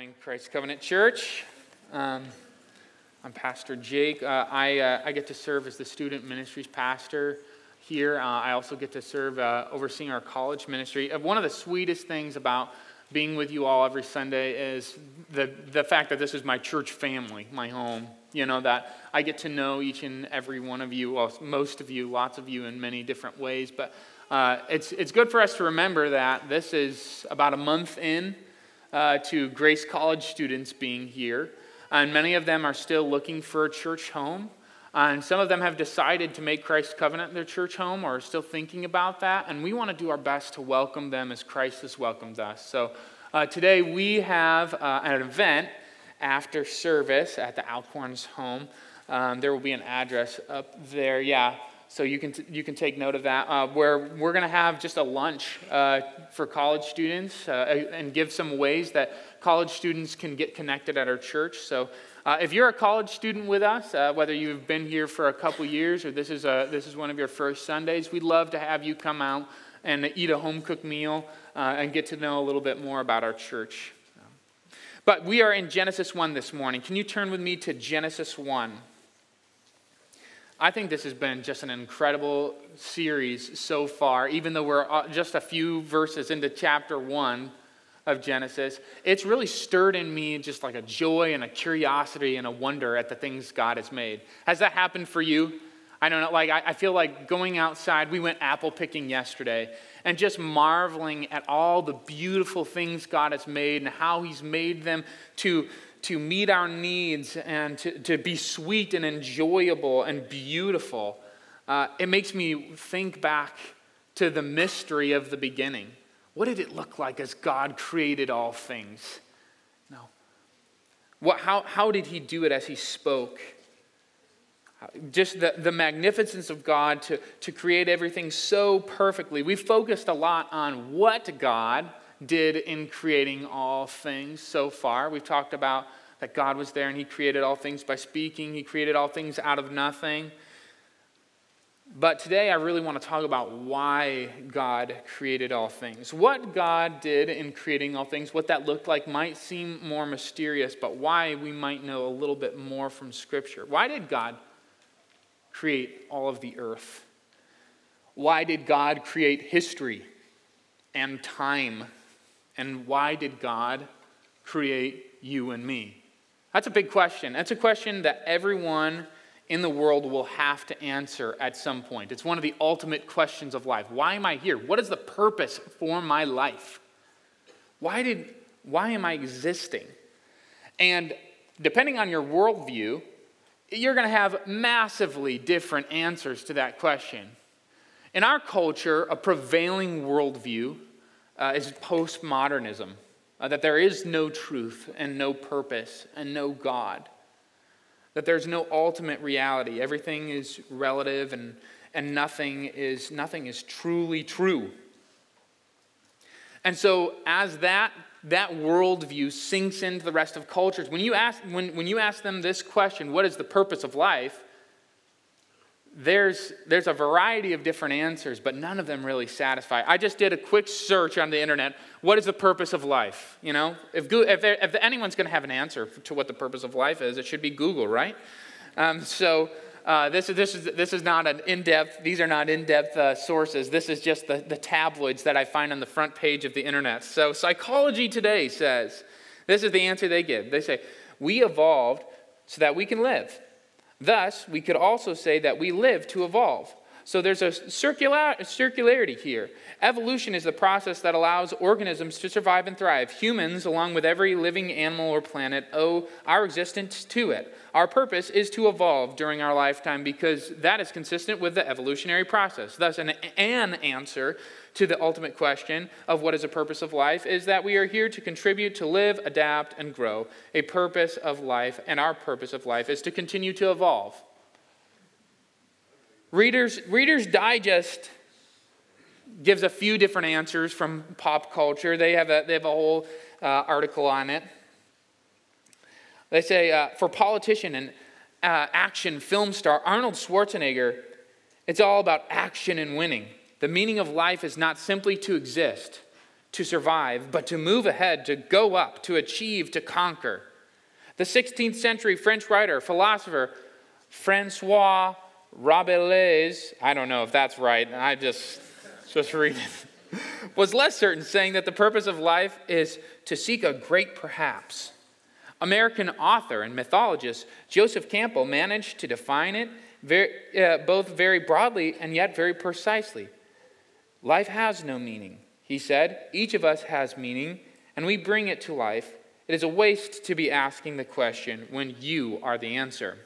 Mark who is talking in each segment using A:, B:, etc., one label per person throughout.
A: morning, Christ Covenant Church. Um, I'm Pastor Jake. Uh, I, uh, I get to serve as the student ministries pastor here. Uh, I also get to serve uh, overseeing our college ministry. Uh, one of the sweetest things about being with you all every Sunday is the, the fact that this is my church family, my home. You know, that I get to know each and every one of you, well, most of you, lots of you in many different ways. But uh, it's, it's good for us to remember that this is about a month in uh, to Grace College students being here. And many of them are still looking for a church home. and some of them have decided to make Christ's Covenant their church home or are still thinking about that. And we want to do our best to welcome them as Christ has welcomed us. So uh, today we have uh, an event after service at the Alcorns home. Um, there will be an address up there. Yeah, so you can, t- you can take note of that, uh, where we're going to have just a lunch uh, for college students uh, and give some ways that college students can get connected at our church. So uh, if you're a college student with us, uh, whether you've been here for a couple years or this is, a, this is one of your first Sundays, we'd love to have you come out and eat a home cooked meal uh, and get to know a little bit more about our church. But we are in Genesis 1 this morning. Can you turn with me to Genesis 1? I think this has been just an incredible series so far, even though we're uh, just a few verses into chapter one of Genesis. It's really stirred in me just like a joy and a curiosity and a wonder at the things God has made. Has that happened for you? I don't know, like, I, feel like going outside, we went apple picking yesterday, and just marveling at all the beautiful things God has made and how He's made them to to meet our needs and to, to be sweet and enjoyable and beautiful, uh, it makes me think back to the mystery of the beginning. What did it look like as God created all things? No. What, how, how did He do it as He spoke? Just the, the magnificence of God to, to create everything so perfectly. We've focused a lot on what God did in creating all things so far. We've talked about that God was there and He created all things by speaking, He created all things out of nothing. But today I really want to talk about why God created all things. What God did in creating all things, what that looked like might seem more mysterious, but why we might know a little bit more from Scripture. Why did God create all of the earth? Why did God create history and time? And why did God create you and me? That's a big question. That's a question that everyone in the world will have to answer at some point. It's one of the ultimate questions of life. Why am I here? What is the purpose for my life? Why, did, why am I existing? And depending on your worldview, you're going to have massively different answers to that question. In our culture, a prevailing worldview uh, is postmodernism, uh, that there is no truth and no purpose and no God, that there's no ultimate reality. Everything is relative and, and nothing, is, nothing is truly true. And so, as that, that worldview sinks into the rest of cultures, when you, ask, when, when you ask them this question, what is the purpose of life? there's, there's a variety of different answers, but none of them really satisfy. I just did a quick search on the internet. What is the purpose of life? You know, if, if, if anyone's going to have an answer to what the purpose of life is, it should be Google, right? Um, so uh, this, is, this, is, this is not an in-depth, these are not in-depth uh, sources. This is just the, the tabloids that I find on the front page of the internet. So Psychology Today says, this is the answer they give. They say, we evolved so that we can live. Thus, we could also say that we live to evolve. So there's a circular, circularity here. Evolution is the process that allows organisms to survive and thrive. Humans, along with every living animal or planet, owe our existence to it. Our purpose is to evolve during our lifetime because that is consistent with the evolutionary process. Thus, an, an answer to the ultimate question of what is the purpose of life is that we are here to contribute, to live, adapt, and grow. A purpose of life, and our purpose of life is to continue to evolve. Readers, Reader's Digest gives a few different answers from pop culture. They have a, they have a whole uh, article on it. They say uh, for politician and uh, action film star Arnold Schwarzenegger, it's all about action and winning. The meaning of life is not simply to exist, to survive, but to move ahead, to go up, to achieve, to conquer. The 16th century French writer, philosopher Francois Rabelais, I don't know if that's right, I just, just read it, was less certain, saying that the purpose of life is to seek a great perhaps. American author and mythologist Joseph Campbell managed to define it very, uh, both very broadly and yet very precisely. Life has no meaning, he said. Each of us has meaning, and we bring it to life. It is a waste to be asking the question when you are the answer.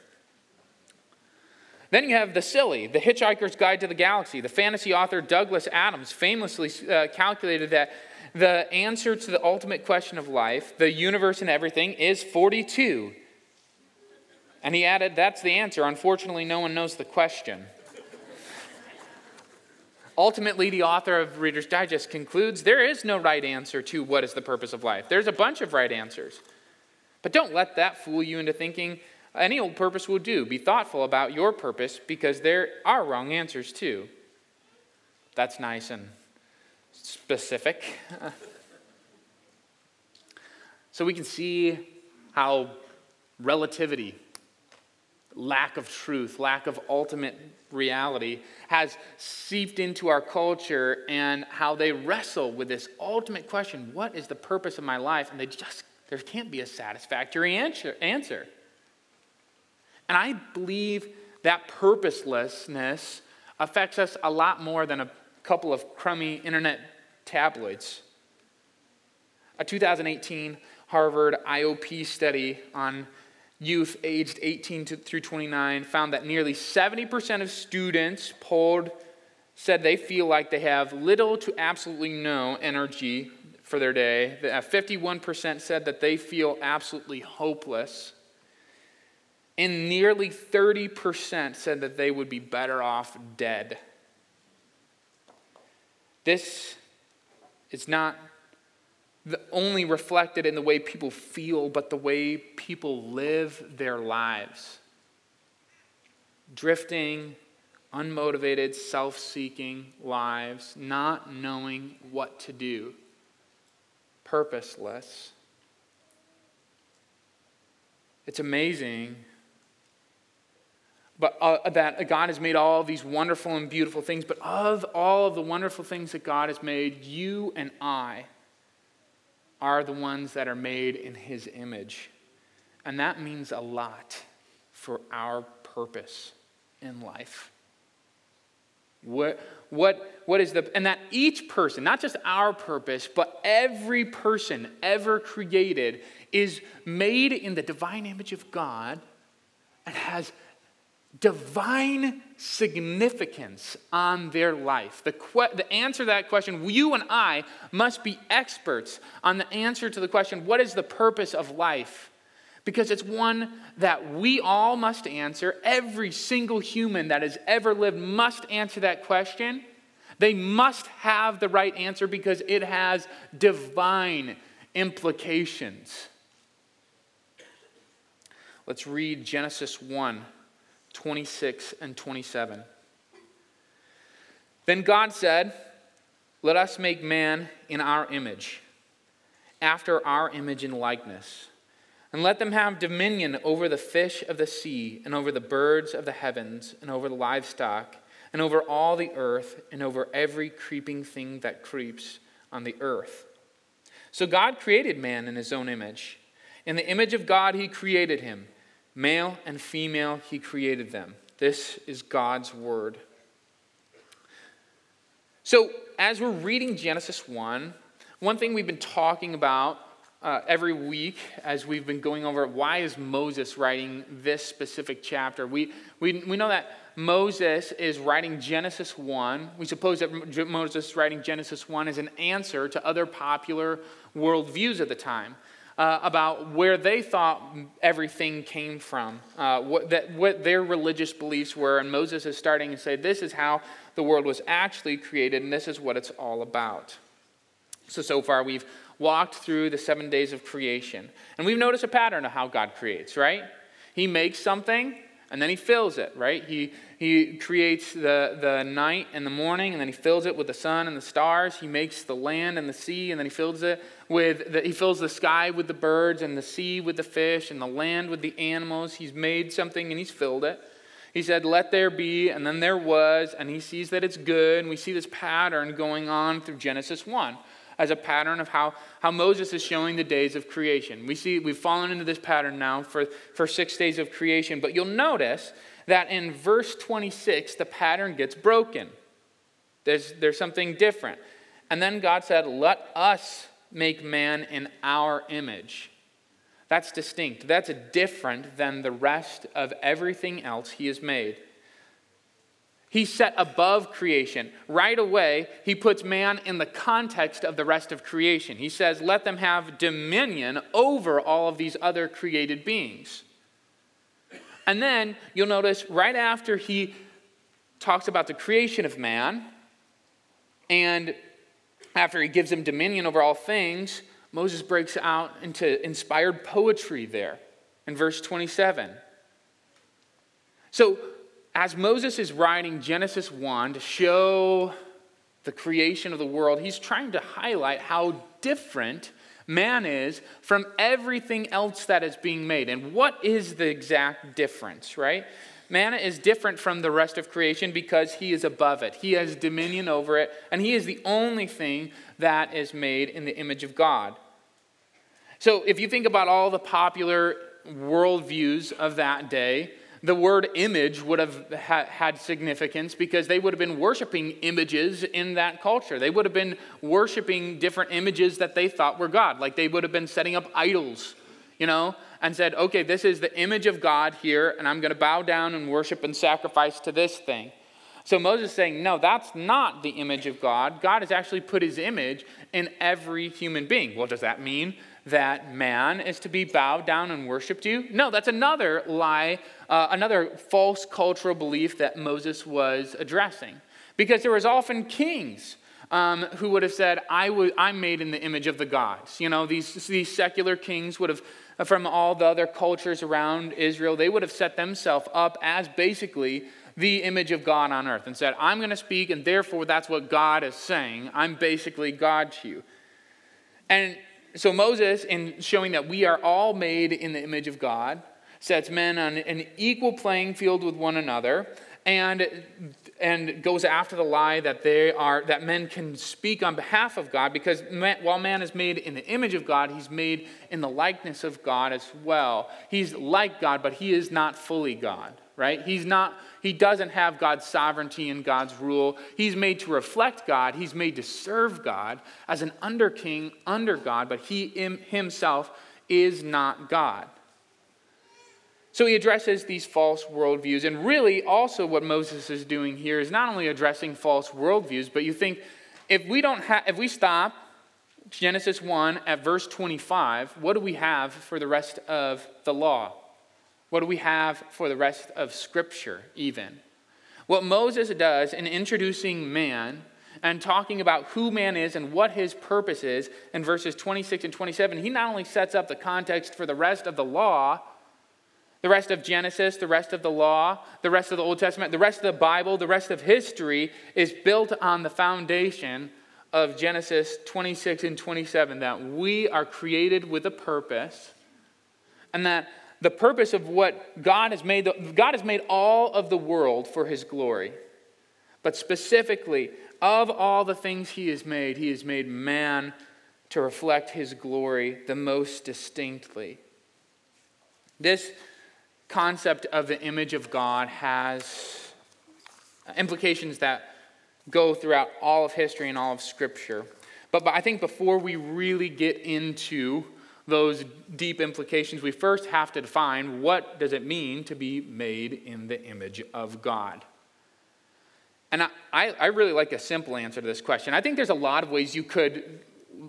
A: Then you have The Silly, The Hitchhiker's Guide to the Galaxy. The fantasy author Douglas Adams famously uh, calculated that the answer to the ultimate question of life, the universe and everything, is 42. And he added, That's the answer. Unfortunately, no one knows the question. Ultimately, the author of Reader's Digest concludes there is no right answer to what is the purpose of life. There's a bunch of right answers. But don't let that fool you into thinking any old purpose will do. Be thoughtful about your purpose because there are wrong answers too. That's nice and specific. so we can see how relativity, lack of truth, lack of ultimate reality has seeped into our culture and how they wrestle with this ultimate question what is the purpose of my life? And they just, there can't be a satisfactory answer. answer. And I believe that purposelessness affects us a lot more than a couple of crummy internet tabloids. A 2018 Harvard IOP study on youth aged 18 to, through 29 found that nearly 70% of students polled said they feel like they have little to absolutely no energy for their day. 51% said that they feel absolutely hopeless. And nearly 30% said that they would be better off dead. This is not only reflected in the way people feel, but the way people live their lives. Drifting, unmotivated, self seeking lives, not knowing what to do, purposeless. It's amazing but uh, that God has made all these wonderful and beautiful things. But of all of the wonderful things that God has made, you and I are the ones that are made in His image. And that means a lot for our purpose in life. What, what, what is the, and that each person, not just our purpose, but every person ever created is made in the divine image of God and has divine significance on their life. The, que- the answer to that question, you and I must be experts on the answer to the question, what is the purpose of life? Because it's one that we all must answer. Every single human that has ever lived must answer that question. They must have the right answer because it has divine implications. Let's read Genesis 1 26 and 27. Then God said, Let us make man in our image, after our image and likeness, and let them have dominion over the fish of the sea, and over the birds of the heavens, and over the livestock, and over all the earth, and over every creeping thing that creeps on the earth. So God created man in his own image. In the image of God, he created him. Male and female, he created them. This is God's word. So, as we're reading Genesis 1, one thing we've been talking about uh, every week as we've been going over why is Moses writing this specific chapter? We, we, we know that Moses is writing Genesis 1. We suppose that Moses writing Genesis 1 is an answer to other popular worldviews at the time uh, about where they thought everything came from, uh, what, that, what their religious beliefs were. And Moses is starting to say, This is how the world was actually created, and this is what it's all about. So, so far, we've walked through the seven days of creation, and we've noticed a pattern of how God creates, right? He makes something, and then he fills it, right? He, he creates the, the night and the morning, and then he fills it with the sun and the stars. He makes the land and the sea, and then he fills it with the, he fills the sky with the birds and the sea with the fish and the land with the animals. He's made something and he's filled it. He said, Let there be, and then there was, and he sees that it's good. And we see this pattern going on through Genesis 1 as a pattern of how, how Moses is showing the days of creation. We see we've fallen into this pattern now for, for six days of creation, but you'll notice that in verse 26, the pattern gets broken. There's, there's something different. And then God said, Let us make man in our image. That's distinct. That's different than the rest of everything else he has made. He's set above creation. Right away, he puts man in the context of the rest of creation. He says, Let them have dominion over all of these other created beings. And then you'll notice right after he talks about the creation of man, and after he gives him dominion over all things, Moses breaks out into inspired poetry there in verse 27. So, as Moses is writing Genesis 1 to show the creation of the world, he's trying to highlight how different man is from everything else that is being made. And what is the exact difference, right? Man is different from the rest of creation because he is above it. He has dominion over it, and he is the only thing that is made in the image of God. So if you think about all the popular worldviews of that day, the word image would have ha- had significance because they would have been worshiping images in that culture. They would have been worshiping different images that they thought were God. Like they would have been setting up idols, you know, and said, okay, this is the image of God here, and I'm going to bow down and worship and sacrifice to this thing. So Moses is saying, no, that's not the image of God. God has actually put his image in every human being. Well, does that mean that man is to be bowed down and worshiped you? No, that's another lie, uh, another false cultural belief that Moses was addressing. Because there was often kings um, who would have said, I w- I'm made in the image of the gods. You know, these, these secular kings would have, from all the other cultures around Israel, they would have set themselves up as basically the image of God on earth and said, I'm going to speak, and therefore that's what God is saying. I'm basically God to you. And so Moses, in showing that we are all made in the image of God, sets men on an equal playing field with one another and and goes after the lie that they are that men can speak on behalf of God because man, while man is made in the image of God, he's made in the likeness of God as well. He's like God, but he is not fully God, right? He's not he doesn't have God's sovereignty and God's rule. He's made to reflect God. He's made to serve God as an under king under God, but he himself is not God. So he addresses these false worldviews. And really, also, what Moses is doing here is not only addressing false worldviews, but you think if we don't have, if we stop Genesis 1 at verse 25, what do we have for the rest of the law? What do we have for the rest of Scripture, even? What Moses does in introducing man and talking about who man is and what his purpose is in verses 26 and 27, he not only sets up the context for the rest of the law, the rest of Genesis, the rest of the law, the rest of the Old Testament, the rest of the Bible, the rest of history is built on the foundation of Genesis 26 and 27 that we are created with a purpose and that the purpose of what God has made. God has made all of the world for his glory. But specifically, of all the things he has made, he has made man to reflect his glory the most distinctly. This concept of the image of God has implications that go throughout all of history and all of Scripture. But, but I think before we really get into those deep implications, we first have to define what does it mean to be made in the image of God. And I, I really like a simple answer to this question. I think there's a lot of ways you could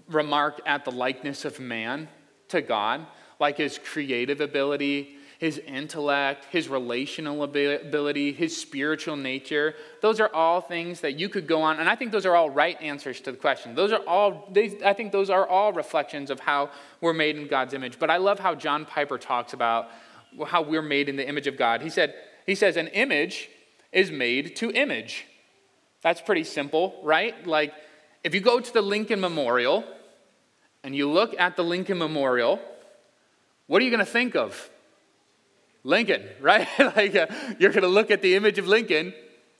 A: remark at the likeness of man to God, like his creative ability, his intellect, his relational ability, his spiritual nature. Those are all things that you could go on, and I think those are all right answers to the question. Those are all, they, I think those are all reflections of how we're made in God's image. But I love how John Piper talks about how we're made in the image of God. He said, he says, an image is made to image. That's pretty simple, right? Like, if you go to the Lincoln Memorial and you look at the Lincoln Memorial, what are you going to think of? Lincoln, right? like, uh, you're going to look at the image of Lincoln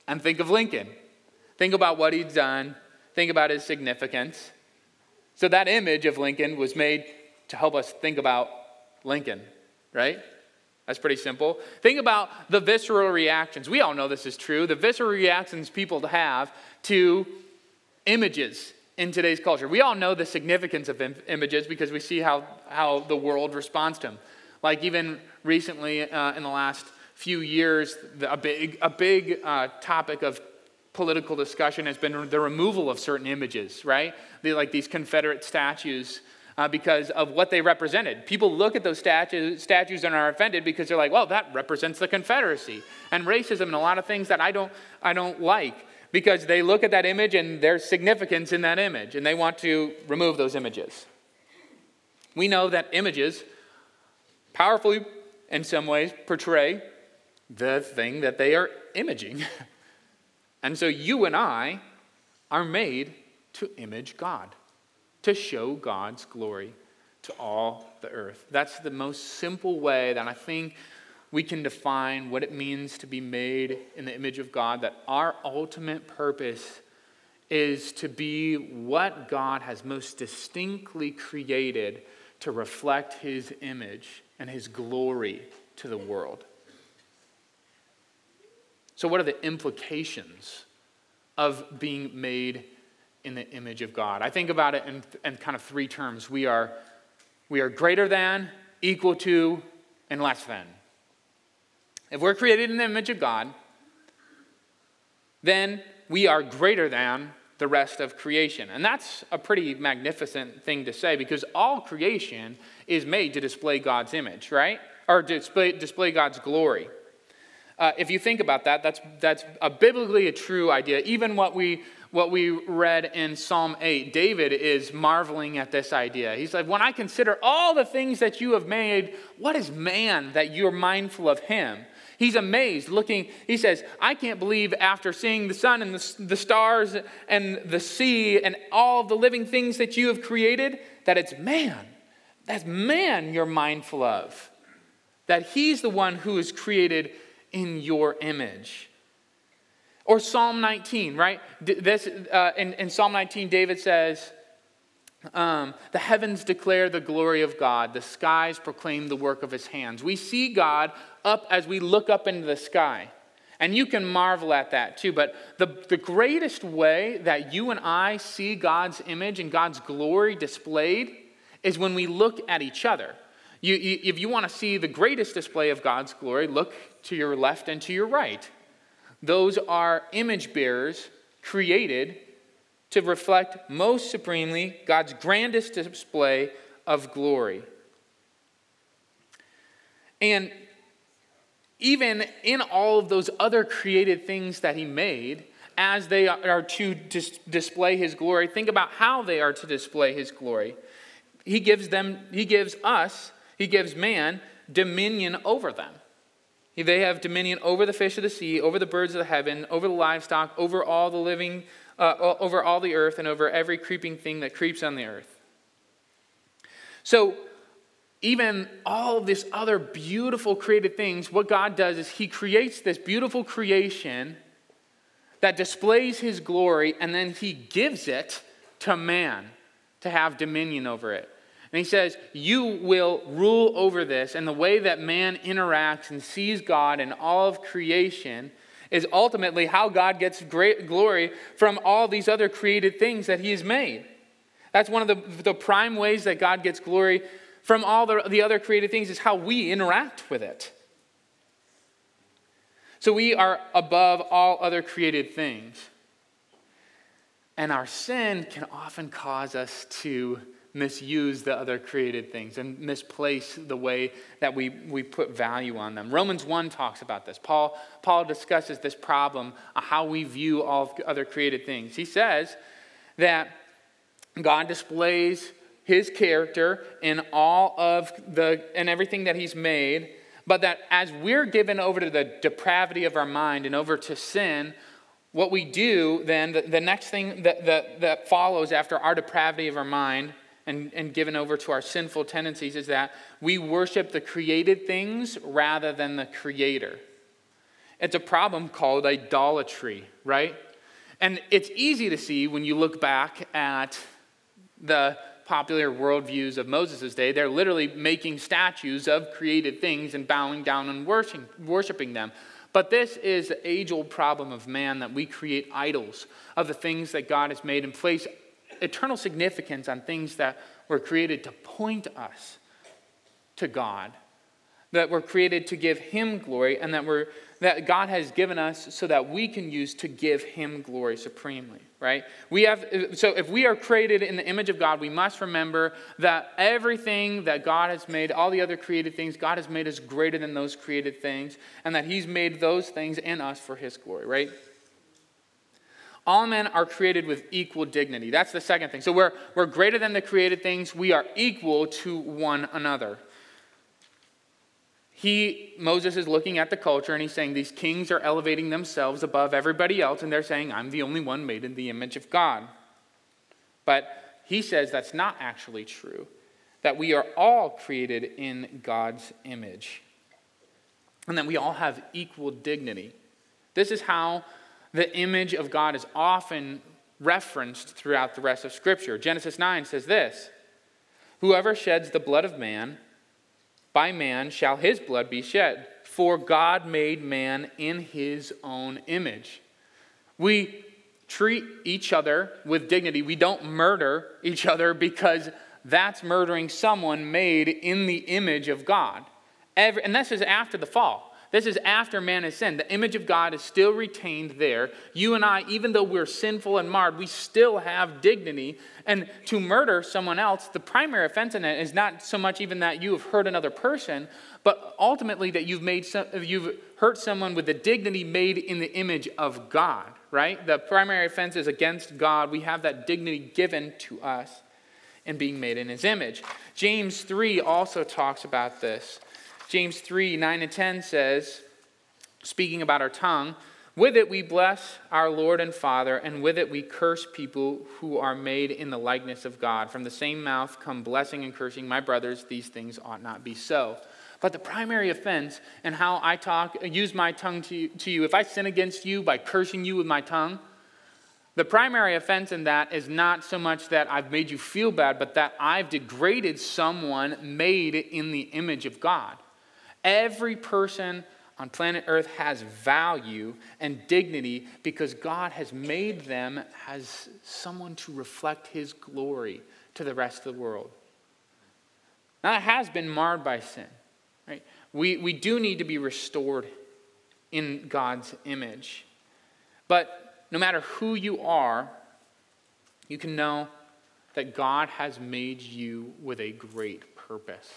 A: and think of Lincoln. Think about what he's done, think about his significance. So, that image of Lincoln was made to help us think about Lincoln, right? That's pretty simple. Think about the visceral reactions. We all know this is true. The visceral reactions people have to images in today's culture. We all know the significance of Im- images because we see how, how the world responds to them. Like, even recently, uh, in the last few years, a big, a big uh, topic of political discussion has been the removal of certain images, right? The, like these Confederate statues uh, because of what they represented. People look at those statues, statues and are offended because they're like, well, that represents the Confederacy and racism and a lot of things that I don't, I don't like because they look at that image and there's significance in that image and they want to remove those images. We know that images powerfully, in some ways, portray the thing that they are imaging. and so you and I are made to image God to show God's glory to all the earth. That's the most simple way that I think we can define what it means to be made in the image of God, that our ultimate purpose is to be what God has most distinctly created to reflect his image and his glory to the world. So, what are the implications of being made in the image of God. I think about it in, in kind of three terms we are, we are greater than, equal to, and less than. If we're created in the image of God, then we are greater than the rest of creation. And that's a pretty magnificent thing to say because all creation is made to display God's image, right? Or display, display God's glory. Uh, if you think about that, that's, that's a biblically a true idea. Even what we what we read in Psalm 8. David is marveling at this idea. He's like, When I consider all the things that you have made, what is man that you're mindful of him? He's amazed, looking, he says, I can't believe after seeing the sun and the, the stars and the sea and all the living things that you have created, that it's man. That's man you're mindful of. That he's the one who is created in your image. Or Psalm 19, right? This, uh, in, in Psalm 19, David says, um, The heavens declare the glory of God, the skies proclaim the work of his hands. We see God up as we look up into the sky. And you can marvel at that too. But the, the greatest way that you and I see God's image and God's glory displayed is when we look at each other. You, you, if you want to see the greatest display of God's glory, look to your left and to your right. Those are image bearers created to reflect most supremely God's grandest display of glory. And even in all of those other created things that He made, as they are to dis- display His glory, think about how they are to display His glory. He gives them, He gives us, He gives man dominion over them. They have dominion over the fish of the sea, over the birds of the heaven, over the livestock, over all the living, uh, over all the earth, and over every creeping thing that creeps on the earth. So, even all of this other beautiful created things, what God does is He creates this beautiful creation that displays His glory, and then He gives it to man to have dominion over it. And he says, You will rule over this. And the way that man interacts and sees God in all of creation is ultimately how God gets great glory from all these other created things that he has made. That's one of the, the prime ways that God gets glory from all the, the other created things, is how we interact with it. So we are above all other created things. And our sin can often cause us to misuse the other created things and misplace the way that we, we put value on them. Romans 1 talks about this. Paul, Paul discusses this problem of how we view all other created things. He says that God displays his character and all of the and everything that he's made but that as we're given over to the depravity of our mind and over to sin, what we do then, the, the next thing that, that, that follows after our depravity of our mind and, and given over to our sinful tendencies is that we worship the created things rather than the creator. It's a problem called idolatry, right? And it's easy to see when you look back at the popular worldviews of Moses' day. They're literally making statues of created things and bowing down and worshiping them. But this is the age old problem of man that we create idols of the things that God has made and place eternal significance on things that were created to point us to God, that were created to give Him glory, and that, we're, that God has given us so that we can use to give Him glory supremely right? We have so if we are created in the image of God, we must remember that everything that God has made, all the other created things, God has made us greater than those created things, and that He's made those things in us for His glory, right? All men are created with equal dignity. That's the second thing. So we're, we're greater than the created things. We are equal to one another he moses is looking at the culture and he's saying these kings are elevating themselves above everybody else and they're saying i'm the only one made in the image of god but he says that's not actually true that we are all created in god's image and that we all have equal dignity. This is how the image of god is often referenced throughout the rest of scripture. Genesis 9 says this whoever sheds the blood of man by man shall his blood be shed. For God made man in his own image. We treat each other with dignity. We don't murder each other because that's murdering someone made in the image of God. Every, and this is after the fall. This is after man has sinned. The image of God is still retained there. You and I, even though we're sinful and marred, we still have dignity. And to murder someone else, the primary offense in it is not so much even that you have hurt another person, but ultimately that you've, made some, you've hurt someone with the dignity made in the image of God, right? The primary offense is against God. We have that dignity given to us in being made in his image. James 3 also talks about this. James 3 9 and 10 says, speaking about our tongue, with it we bless our Lord and Father, and with it we curse people who are made in the likeness of God. From the same mouth come blessing and cursing. My brothers, these things ought not be so. But the primary offense and how I talk, use my tongue to, to you, if I sin against you by cursing you with my tongue, the primary offense in that is not so much that I've made you feel bad, but that I've degraded someone made in the image of God. Every person on planet Earth has value and dignity because God has made them as someone to reflect His glory to the rest of the world. Now, it has been marred by sin. Right? We, we do need to be restored in God's image. But no matter who you are, you can know that God has made you with a great purpose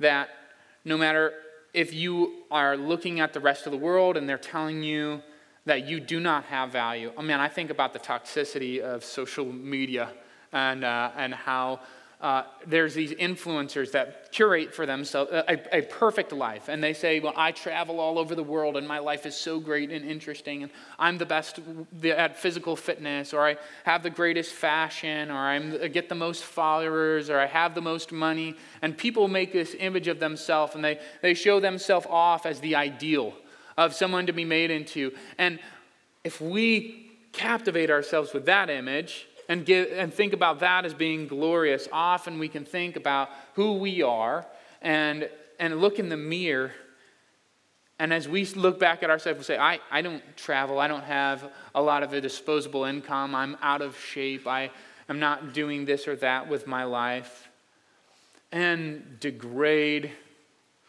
A: that no matter if you are looking at the rest of the world and they're telling you that you do not have value. I mean, I think about the toxicity of social media and, uh, and how uh, there's these influencers that curate for themselves a, a, perfect life. And they say, Well, I travel all over the world and my life is so great and interesting, and I'm the best at physical fitness, or I have the greatest fashion, or I get the most followers, or I have the most money. And people make this image of themselves and they, they show themselves off as the ideal of someone to be made into. And if we captivate ourselves with that image, and, give, and think about that as being glorious, often we can think about who we are and, and look in the mirror. And as we look back at ourselves, we say, I, I don't travel. I don't have a lot of a disposable income. I'm out of shape. I am not doing this or that with my life. And degrade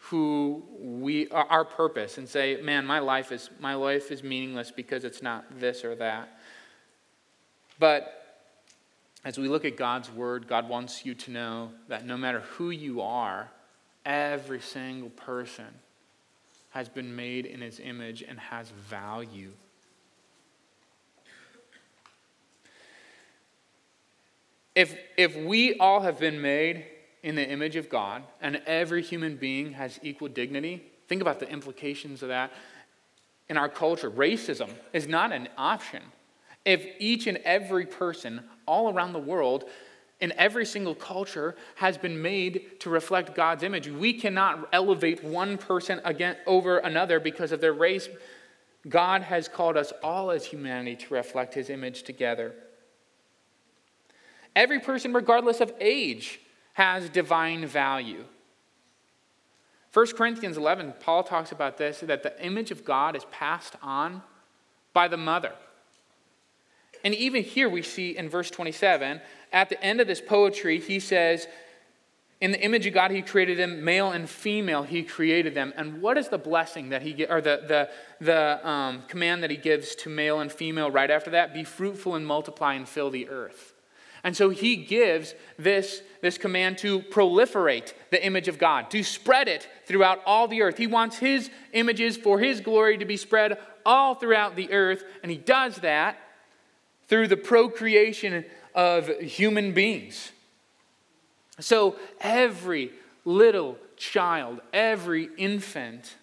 A: who we our purpose and say man my life is my life is meaningless because it's not this or that but as we look at God's word, God wants you to know that no matter who you are, every single person has been made in his image and has value. If, if we all have been made in the image of God and every human being has equal dignity, think about the implications of that in our culture. Racism is not an option. If each and every person all around the world in every single culture has been made to reflect God's image. We cannot elevate one person again over another because of their race. God has called us all as humanity to reflect his image together. Every person, regardless of age, has divine value. 1 Corinthians 11, Paul talks about this that the image of God is passed on by the mother. And even here we see in verse 27, at the end of this poetry, he says, In the image of God, he created them, male and female, he created them. And what is the blessing that he, or the, the, the um, command that he gives to male and female right after that? Be fruitful and multiply and fill the earth. And so he gives this, this command to proliferate the image of God, to spread it throughout all the earth. He wants his images for his glory to be spread all throughout the earth, and he does that through the procreation of human beings. So every little child, every infant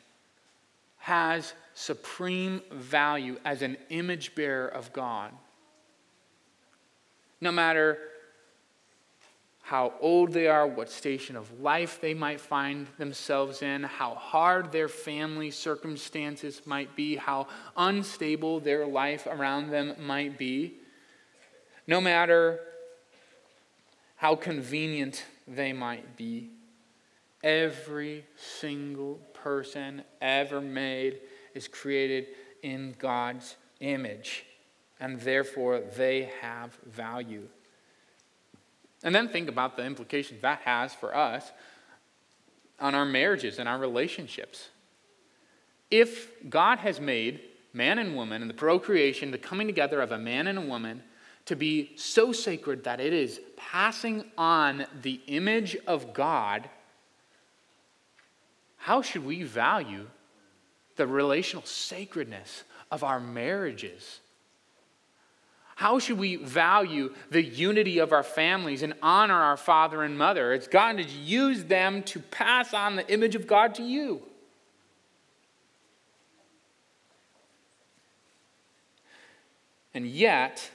A: has supreme value as an image bearer of God. No matter how old they are, what station of life they might find themselves in, how hard their family circumstances might be, how unstable their life around them might be, no matter how convenient they might be, every single person ever made is created in God's image, and therefore they have value. And then think about the implications that has for us on our marriages and our relationships. If God has made man and woman and the procreation, the coming together of a man and a woman, to be so sacred that it is passing on the image of God, how should we value the relational sacredness of our marriages? How should we value the unity of our families and honor our father and mother? It's God to use them to pass on the image of God to you. And yet,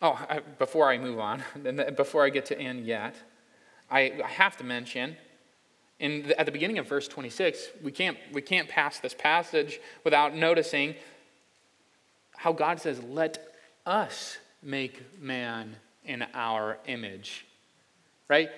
A: oh, I, before I move on, before I get to and yet, I, I have to mention in the, at the beginning of verse 26, we can't, we can't pass this passage without noticing how God says, Let us make man in our image. Right?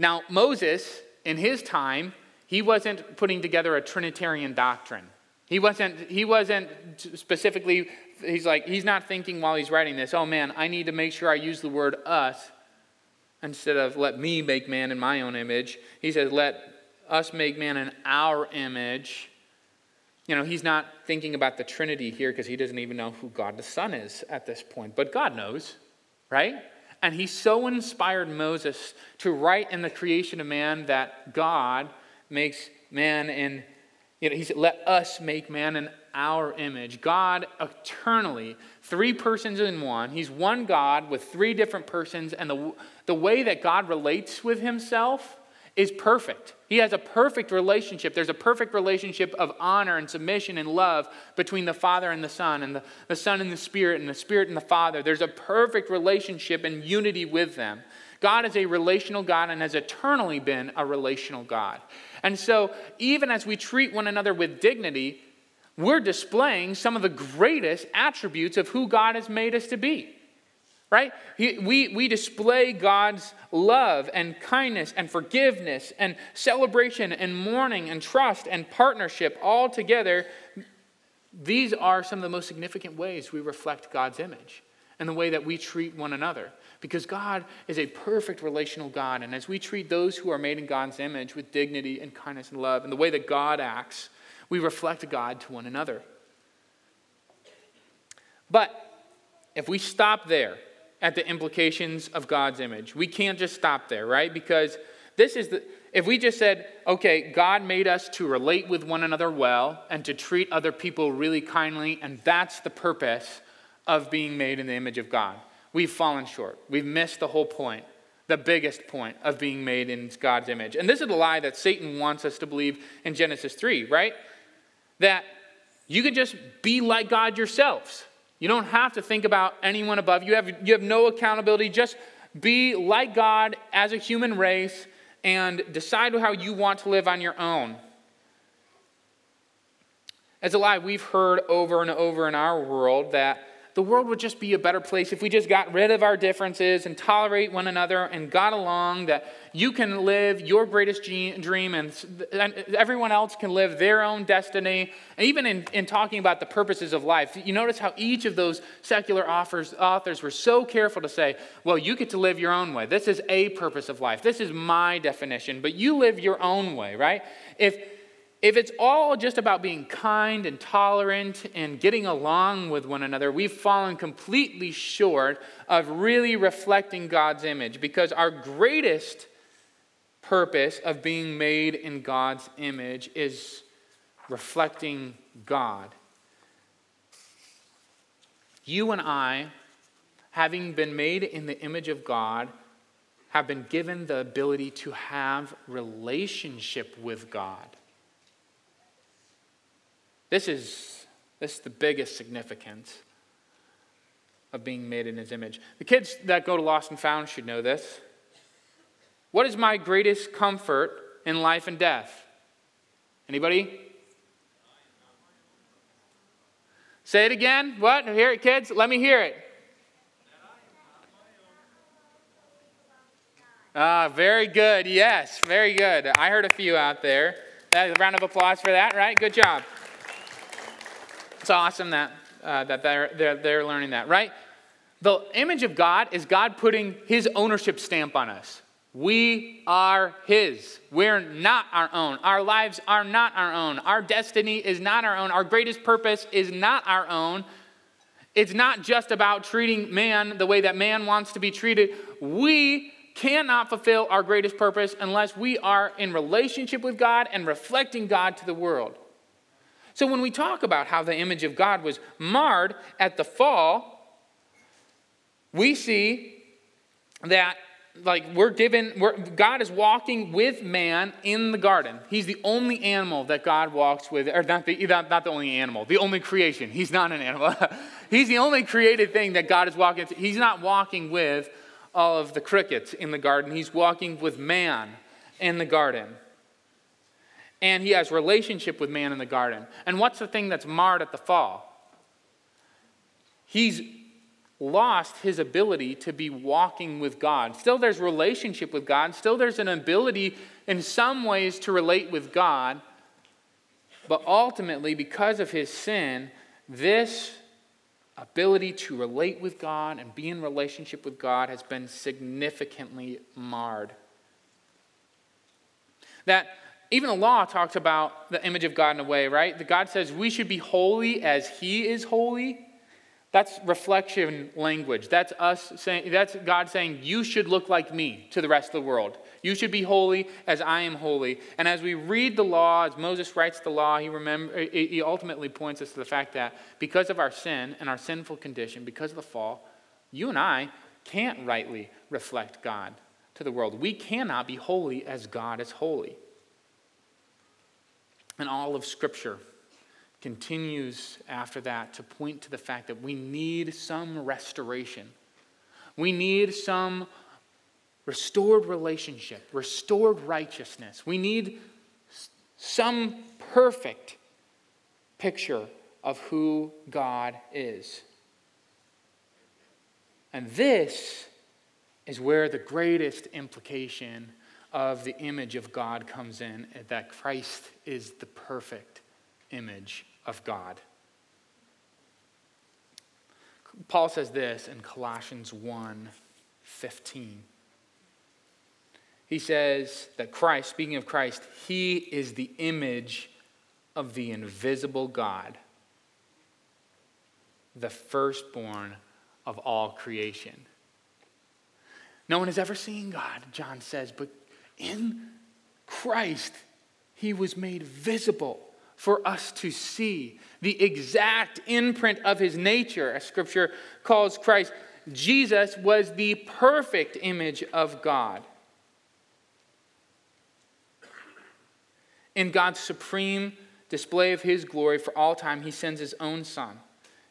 A: Now, Moses, in his time, he wasn't putting together a Trinitarian doctrine. He wasn't, he wasn't specifically, he's like, he's not thinking while he's writing this, oh man, I need to make sure I use the word us instead of let me make man in my own image. He says, let us make man in our image. You know, he's not thinking about the Trinity here because he doesn't even know who God the Son is at this point. But God knows, right? And he so inspired Moses to write in the creation of man that God makes man in, you know, he said, let us make man in our image. God eternally, three persons in one. He's one God with three different persons. And the, the way that God relates with himself is perfect. He has a perfect relationship. There's a perfect relationship of honor and submission and love between the Father and the Son, and the, the Son and the Spirit, and the Spirit and the Father. There's a perfect relationship and unity with them. God is a relational God and has eternally been a relational God. And so, even as we treat one another with dignity, we're displaying some of the greatest attributes of who God has made us to be right? we, we display God's love and kindness and forgiveness and celebration and mourning and trust and partnership all together. These are some of the most significant ways we reflect God's image and the way that we treat one another. Because God is a perfect relational God. And as we treat those who are made in God's image with dignity and kindness and love, and the way that God acts, we reflect God to one another. But if we stop there, at the implications of God's image. We can't just stop there, right? Because this is the, if we just said, okay, God made us to relate with one another well and to treat other people really kindly, and that's the purpose of being made in the image of God. we've fallen short. We've missed the whole point, the biggest point of being made in God's image. And this is the lie that Satan wants us to believe in Genesis 3, right? That you can just be like God yourselves. You don't have to think about anyone above you. Have, you have no accountability. Just be like God as a human race and decide how you want to live on your own. As a lie we've heard over and over in our world that the world would just be a better place if we just got rid of our differences and tolerate one another and got along, that you can live your greatest dream and everyone else can live their own destiny. And even in, in talking about the purposes of life, you notice how each of those secular authors, authors were so careful to say, well, you get to live your own way. This is a purpose of life. This is my definition, but you live your own way, right? If if it's all just about being kind and tolerant and getting along with one another, we've fallen completely short of really reflecting God's image because our greatest purpose of being made in God's image is reflecting God. You and I, having been made in the image of God, have been given the ability to have relationship with God. This is, this is the biggest significance of being made in his image. The kids that go to Lost and Found should know this. What is my greatest comfort in life and death? Anybody? Say it again. What? Hear it, kids? Let me hear it. Ah, very good. Yes, very good. I heard a few out there. A round of applause for that, right? Good job. It's awesome that, uh, that they're, they're, they're learning that, right? The image of God is God putting his ownership stamp on us. We are His. We're not our own. Our lives are not our own. Our destiny is not our own. Our greatest purpose is not our own. It's not just about treating man the way that man wants to be treated. We cannot fulfill our greatest purpose unless we are in relationship with God and reflecting God to the world. So when we talk about how the image of God was marred at the fall, we see that like we're given we're, god is walking with man in the garden. He's the only animal that god walks with or not the, not, not the only animal the only creation. He's not an animal. He's the only created thing that god is walking to. he's not walking with all of the crickets in the garden. He's walking with man in the garden and he has relationship with man in the garden. And what's the thing that's marred at the fall? He's lost his ability to be walking with God. Still there's relationship with God, still there's an ability in some ways to relate with God. But ultimately because of his sin, this ability to relate with God and be in relationship with God has been significantly marred. That even the law talks about the image of God in a way, right? The God says we should be holy as He is holy. That's reflection language. That's us saying, that's God saying, you should look like me to the rest of the world. You should be holy as I am holy. And as we read the law, as Moses writes the law, he, remember, he ultimately points us to the fact that because of our sin and our sinful condition, because of the fall, you and I can't rightly reflect God to the world. We cannot be holy as God is holy and all of Scripture continues after that to point to the fact that we need some restoration. We need some restored relationship, restored righteousness. We need some perfect picture of who God is. And this is where the greatest implication of the image of God comes in, that Christ is the perfect image of God. Paul says this in Colossians 1 15. He says that Christ, speaking of Christ, he is the image of the invisible God, the firstborn of all creation. No one has ever seen God, John says, but in Christ, he was made visible for us to see the exact imprint of his nature, as scripture calls Christ Jesus was the perfect image of God. In God's supreme display of his glory for all time, he sends his own Son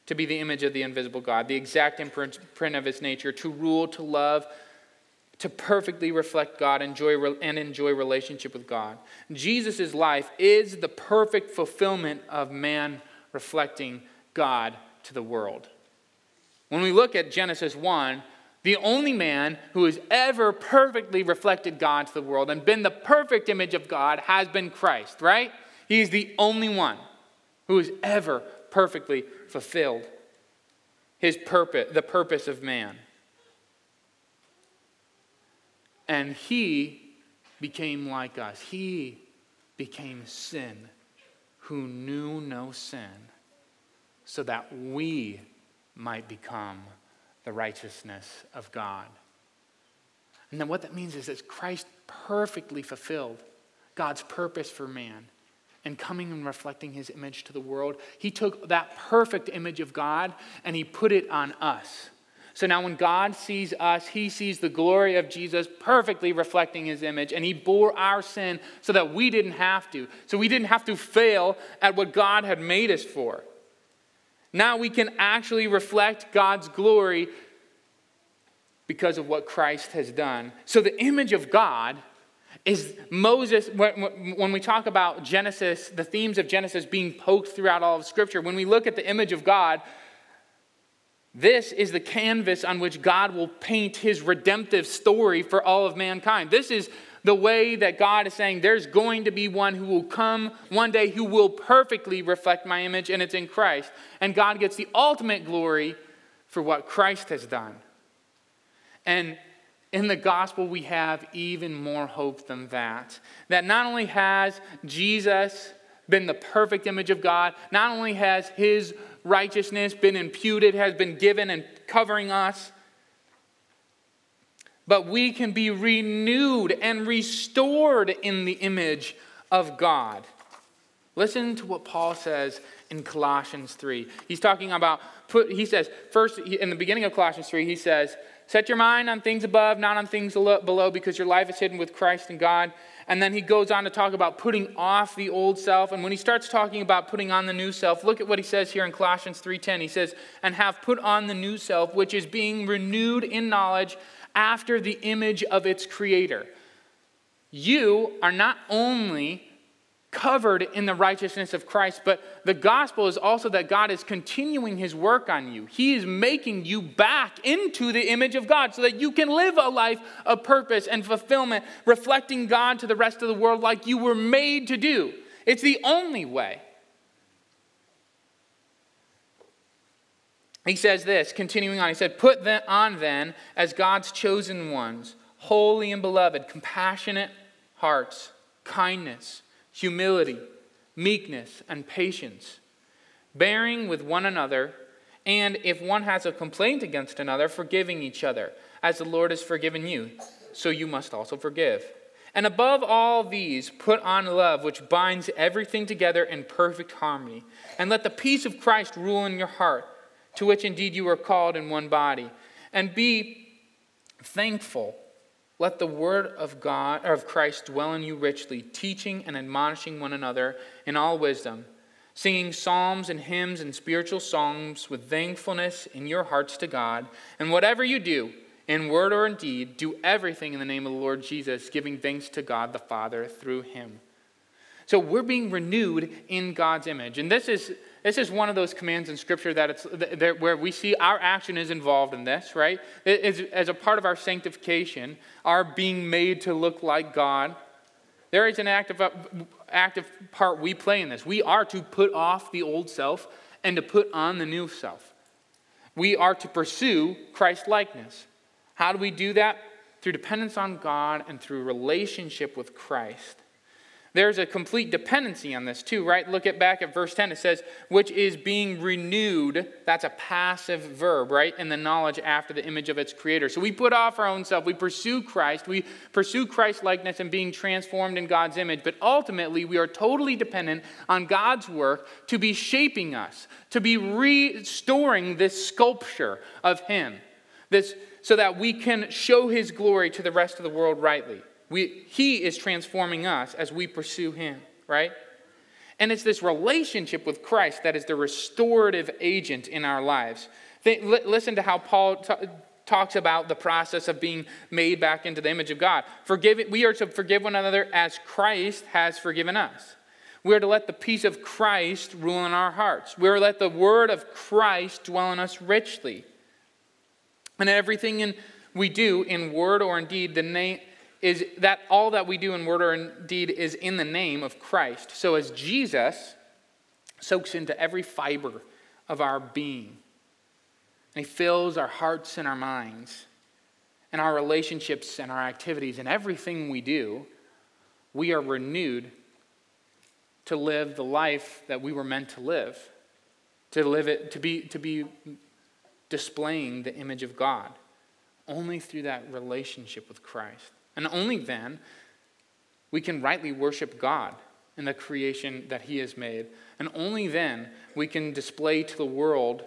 A: to be the image of the invisible God, the exact imprint of his nature, to rule, to love, to perfectly reflect God enjoy, and enjoy relationship with God. Jesus' life is the perfect fulfillment of man reflecting God to the world. When we look at Genesis 1, the only man who has ever perfectly reflected God to the world and been the perfect image of God has been Christ, right? He's the only one who has ever perfectly fulfilled his purpose, the purpose of man. And he became like us. He became sin who knew no sin, so that we might become the righteousness of God. And then what that means is that Christ perfectly fulfilled God's purpose for man and coming and reflecting his image to the world. He took that perfect image of God and he put it on us. So now, when God sees us, he sees the glory of Jesus perfectly reflecting his image, and he bore our sin so that we didn't have to. So we didn't have to fail at what God had made us for. Now we can actually reflect God's glory because of what Christ has done. So the image of God is Moses, when we talk about Genesis, the themes of Genesis being poked throughout all of Scripture, when we look at the image of God, this is the canvas on which God will paint his redemptive story for all of mankind. This is the way that God is saying there's going to be one who will come one day who will perfectly reflect my image, and it's in Christ. And God gets the ultimate glory for what Christ has done. And in the gospel, we have even more hope than that. That not only has Jesus been the perfect image of God, not only has his righteousness been imputed, has been given and covering us, but we can be renewed and restored in the image of God. Listen to what Paul says in Colossians 3. He's talking about, put, he says, first, in the beginning of Colossians 3, he says, Set your mind on things above, not on things below, because your life is hidden with Christ in God. And then he goes on to talk about putting off the old self. And when he starts talking about putting on the new self, look at what he says here in Colossians 3:10. He says, "And have put on the new self, which is being renewed in knowledge after the image of its creator." You are not only covered in the righteousness of Christ. But the gospel is also that God is continuing his work on you. He is making you back into the image of God so that you can live a life of purpose and fulfillment, reflecting God to the rest of the world like you were made to do. It's the only way. He says this, continuing on, he said, Put on then as God's chosen ones, holy and beloved, compassionate hearts, kindness humility, meekness, and patience, bearing with one another, and if one has a complaint against another, forgiving each other, as the Lord has forgiven you, so you must also forgive. And above all these, put on love, which binds everything together in perfect harmony. And let the peace of Christ rule in your heart, to which indeed you are called in one body. And be thankful. Let the word of God or of Christ dwell in you richly, teaching and admonishing one another in all wisdom, singing psalms and hymns and spiritual songs with thankfulness in your hearts to God. And whatever you do, in word or in deed, do everything in the name of the Lord Jesus, giving thanks to God the Father through him. So we're being renewed in God's image. And this is this is one of those commands in Scripture that it's that where we see our action is involved in this, right? as a part of our sanctification, our being made to look like God. There is an active, uh, active part we play in this. We are to put off the old self and to put on the new self. We are to pursue Christ likeness. How do we do that? Through dependence on God and through relationship with Christ. There's a complete dependency on this too, right? Look at back at verse 10. It says, which is being renewed. That's a passive verb, right? In the knowledge after the image of its creator. So we put off our own self. We pursue Christ. We pursue Christ likeness and being transformed in God's image. But ultimately, we are totally dependent on God's work to be shaping us, to be restoring this sculpture of Him. This, so that we can show his glory to the rest of the world rightly. We, he is transforming us as we pursue him, right? And it's this relationship with Christ that is the restorative agent in our lives. Think, listen to how Paul t- talks about the process of being made back into the image of God. Forgive, we are to forgive one another as Christ has forgiven us. We are to let the peace of Christ rule in our hearts. We are to let the word of Christ dwell in us richly. And everything in, we do in word or in deed, the name is that all that we do in word or in deed is in the name of Christ. So as Jesus soaks into every fiber of our being, and He fills our hearts and our minds and our relationships and our activities and everything we do, we are renewed to live the life that we were meant to live, to live it, to be, to be displaying the image of God. Only through that relationship with Christ. And only then we can rightly worship God in the creation that He has made. And only then we can display to the world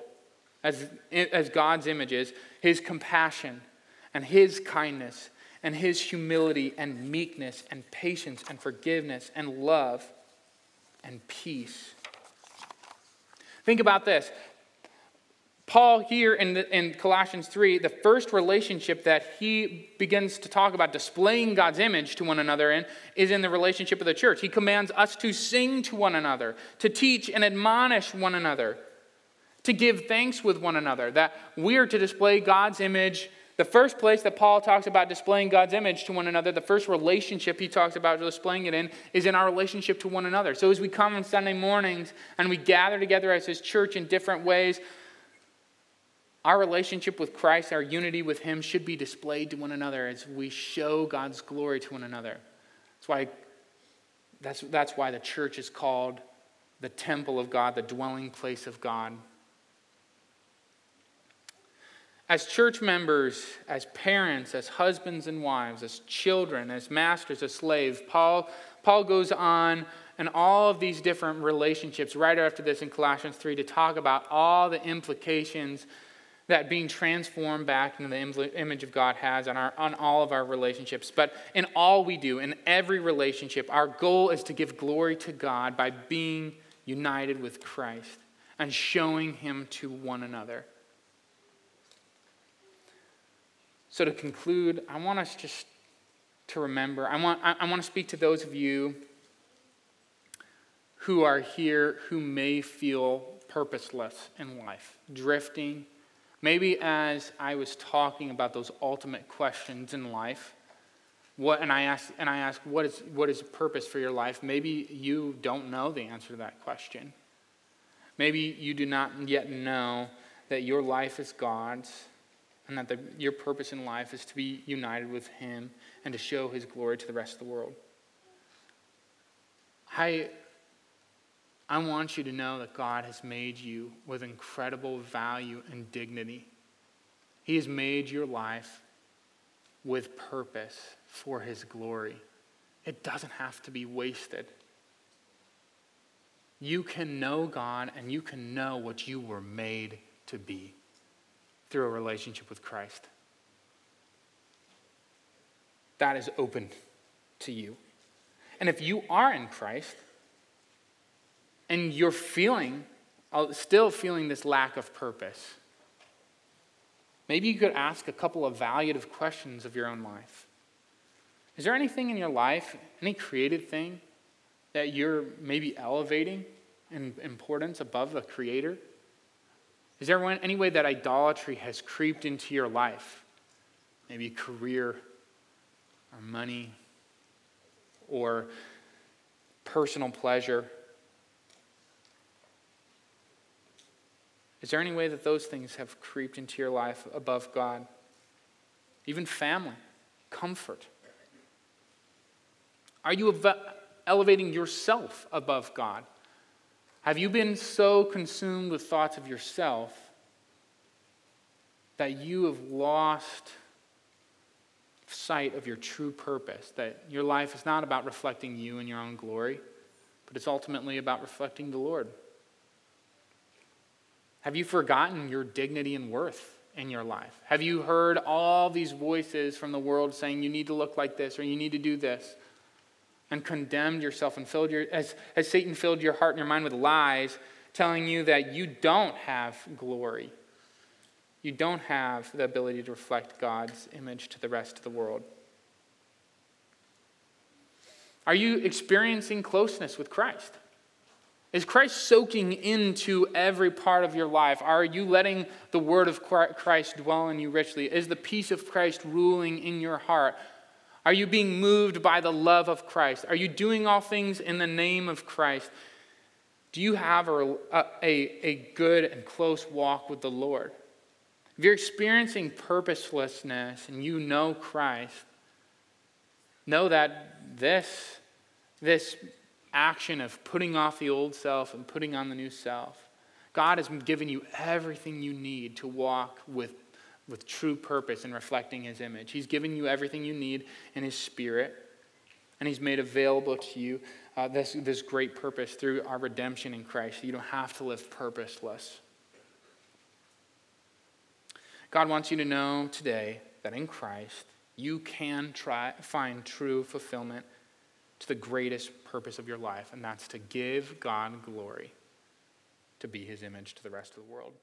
A: as, as God's images, his compassion and his kindness and his humility and meekness and patience and forgiveness and love and peace. Think about this. Paul, here in, the, in Colossians 3, the first relationship that he begins to talk about displaying God's image to one another in is in the relationship of the church. He commands us to sing to one another, to teach and admonish one another to give thanks with one another, that we are to display God's image. The first place that Paul talks about displaying God's image to one another, the first relationship he talks about displaying it in, is in our relationship to one another. So as we come on Sunday mornings and we gather together as his church in different ways, our relationship with Christ, our unity with him, should be displayed to one another as we show God's glory to one another. That's why, that's, that's why the church is called the temple of God, the dwelling place of God. As church members, as parents, as husbands and wives, as children, as masters, as slaves, Paul, Paul goes on and all of these different relationships right after this in Colossians 3 to talk about all the implications that being transformed back into the image of God has on, our, on all of our relationships. But in all we do, in every relationship, our goal is to give glory to God by being united with Christ and showing Him to one another. So, to conclude, I want us just to remember, I want, I, I want to speak to those of you who are here who may feel purposeless in life, drifting. Maybe as I was talking about those ultimate questions in life, what, and I ask, and I ask, what is, what is the purpose for your life? Maybe you don't know the answer to that question. Maybe you do not yet know that your life is God's and that the, your purpose in life is to be united with Him and to show His glory to the rest of the world. I, I want you to know that God has made you with incredible value and dignity. He has made your life with purpose for His glory. It doesn't have to be wasted. You can know God and you can know what you were made to be through a relationship with Christ. That is open to you. And if you are in Christ and you're feeling, uh, still feeling this lack of purpose, maybe you could ask a couple of evaluative questions of your own life. Is there anything in your life, any created thing, that you're maybe elevating in importance above the Creator? Is there any way that idolatry has creeped into your life? Maybe career or money or personal pleasure? Is there any way that those things have creeped into your life above God? Even family, comfort. Are you elevating yourself above God? Have you been so consumed with thoughts of yourself that you have lost sight of your true purpose? That your life is not about reflecting you and your own glory, but it's ultimately about reflecting the Lord? Have you forgotten your dignity and worth in your life? Have you heard all these voices from the world saying you need to look like this or you need to do this? And condemned yourself and filled your, as, as Satan filled your heart and your mind with lies, telling you that you don't have glory. You don't have the ability to reflect God's image to the rest of the world. Are you experiencing closeness with Christ? Is Christ soaking into every part of your life? Are you letting the word of Christ dwell in you richly? Is the peace of Christ ruling in your heart? Are you being moved by the love of Christ? Are you doing all things in the name of Christ? Do you have a, a, a good and close walk with the Lord? If you're experiencing purposelessness and you know Christ, know that this, this action of putting off the old self and putting on the new self, God has given you everything you need to walk with, with true purpose and reflecting His image. He's given you everything you need in His Spirit, and He's made available to you uh, this, this great purpose through our redemption in Christ. You don't have to live purposeless. God wants you to know today that in Christ, you can try, find true fulfillment to the greatest purpose of your life, and that's to give God glory, to be his image to the rest of the world.